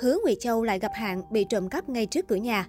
Hứa Ngụy Châu lại gặp hạn bị trộm cắp ngay trước cửa nhà.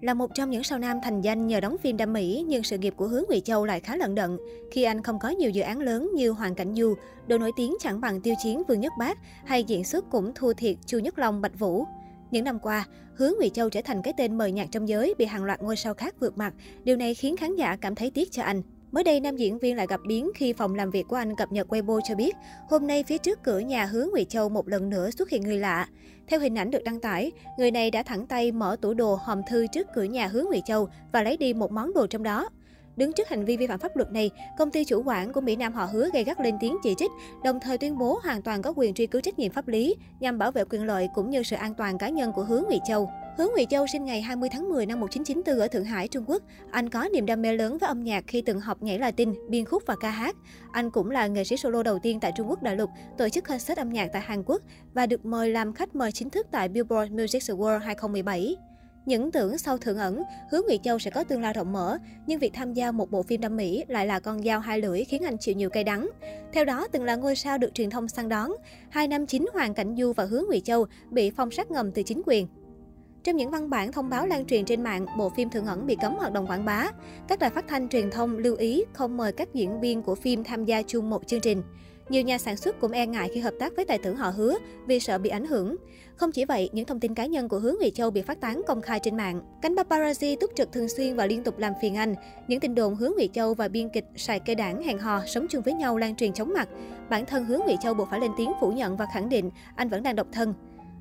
Là một trong những sao nam thành danh nhờ đóng phim đam mỹ, nhưng sự nghiệp của Hứa Ngụy Châu lại khá lận đận khi anh không có nhiều dự án lớn như Hoàng Cảnh Du, đồ nổi tiếng chẳng bằng Tiêu Chiến Vương Nhất Bác hay diễn xuất cũng thua thiệt Chu Nhất Long Bạch Vũ. Những năm qua, Hứa Ngụy Châu trở thành cái tên mời nhạc trong giới bị hàng loạt ngôi sao khác vượt mặt. Điều này khiến khán giả cảm thấy tiếc cho anh. Mới đây, nam diễn viên lại gặp biến khi phòng làm việc của anh cập nhật Weibo cho biết, hôm nay phía trước cửa nhà Hứa Ngụy Châu một lần nữa xuất hiện người lạ. Theo hình ảnh được đăng tải, người này đã thẳng tay mở tủ đồ hòm thư trước cửa nhà Hứa Ngụy Châu và lấy đi một món đồ trong đó. Đứng trước hành vi vi phạm pháp luật này, công ty chủ quản của Mỹ Nam họ hứa gây gắt lên tiếng chỉ trích, đồng thời tuyên bố hoàn toàn có quyền truy cứu trách nhiệm pháp lý nhằm bảo vệ quyền lợi cũng như sự an toàn cá nhân của Hứa Ngụy Châu. Hứa Ngụy Châu sinh ngày 20 tháng 10 năm 1994 ở Thượng Hải, Trung Quốc. Anh có niềm đam mê lớn với âm nhạc khi từng học nhảy Latin, biên khúc và ca hát. Anh cũng là nghệ sĩ solo đầu tiên tại Trung Quốc đại lục, tổ chức concert âm nhạc tại Hàn Quốc và được mời làm khách mời chính thức tại Billboard Music Awards 2017. Những tưởng sau thượng ẩn, Hứa Ngụy Châu sẽ có tương lai rộng mở, nhưng việc tham gia một bộ phim đam mỹ lại là con dao hai lưỡi khiến anh chịu nhiều cay đắng. Theo đó, từng là ngôi sao được truyền thông săn đón, hai năm chính Hoàng Cảnh Du và Hứa Ngụy Châu bị phong sát ngầm từ chính quyền. Trong những văn bản thông báo lan truyền trên mạng, bộ phim Thượng ẩn bị cấm hoạt động quảng bá. Các đài phát thanh truyền thông lưu ý không mời các diễn viên của phim tham gia chung một chương trình. Nhiều nhà sản xuất cũng e ngại khi hợp tác với tài tử họ hứa vì sợ bị ảnh hưởng. Không chỉ vậy, những thông tin cá nhân của Hứa Ngụy Châu bị phát tán công khai trên mạng. Cánh paparazzi túc trực thường xuyên và liên tục làm phiền anh. Những tin đồn Hứa Ngụy Châu và biên kịch Sài Cây Đảng hẹn hò sống chung với nhau lan truyền chóng mặt. Bản thân Hứa Ngụy Châu buộc phải lên tiếng phủ nhận và khẳng định anh vẫn đang độc thân.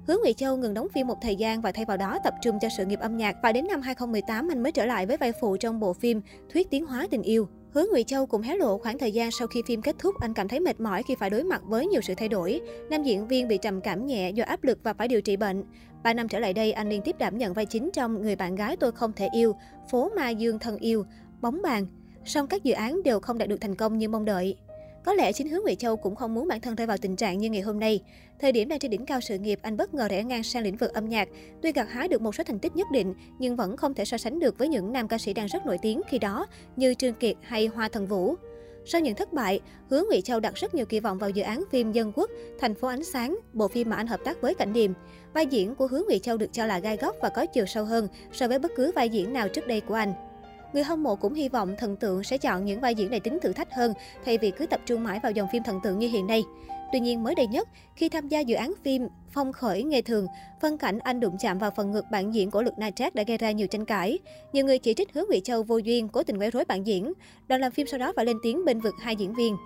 Hứa Ngụy Châu ngừng đóng phim một thời gian và thay vào đó tập trung cho sự nghiệp âm nhạc và đến năm 2018 anh mới trở lại với vai phụ trong bộ phim Thuyết tiến hóa tình yêu. Hứa Ngụy Châu cũng hé lộ khoảng thời gian sau khi phim kết thúc, anh cảm thấy mệt mỏi khi phải đối mặt với nhiều sự thay đổi. Nam diễn viên bị trầm cảm nhẹ do áp lực và phải điều trị bệnh. Ba năm trở lại đây, anh liên tiếp đảm nhận vai chính trong Người bạn gái tôi không thể yêu, Phố Ma Dương thân yêu, Bóng bàn. Song các dự án đều không đạt được thành công như mong đợi. Có lẽ chính Hướng Ngụy Châu cũng không muốn bản thân rơi vào tình trạng như ngày hôm nay. Thời điểm đang trên đỉnh cao sự nghiệp, anh bất ngờ rẽ ngang sang lĩnh vực âm nhạc. Tuy gặt hái được một số thành tích nhất định, nhưng vẫn không thể so sánh được với những nam ca sĩ đang rất nổi tiếng khi đó như Trương Kiệt hay Hoa Thần Vũ. Sau những thất bại, Hứa Ngụy Châu đặt rất nhiều kỳ vọng vào dự án phim Dân Quốc, Thành phố Ánh Sáng, bộ phim mà anh hợp tác với Cảnh Điềm. Vai diễn của Hứa Ngụy Châu được cho là gai góc và có chiều sâu hơn so với bất cứ vai diễn nào trước đây của anh. Người hâm mộ cũng hy vọng thần tượng sẽ chọn những vai diễn đầy tính thử thách hơn, thay vì cứ tập trung mãi vào dòng phim thần tượng như hiện nay. Tuy nhiên mới đây nhất, khi tham gia dự án phim Phong khởi nghề thường, phân cảnh anh đụng chạm vào phần ngực bản diễn của Lực Na Trác đã gây ra nhiều tranh cãi. Nhiều người chỉ trích Hứa Ngụy Châu vô duyên, cố tình quấy rối bản diễn. Đoàn làm phim sau đó phải lên tiếng bên vực hai diễn viên.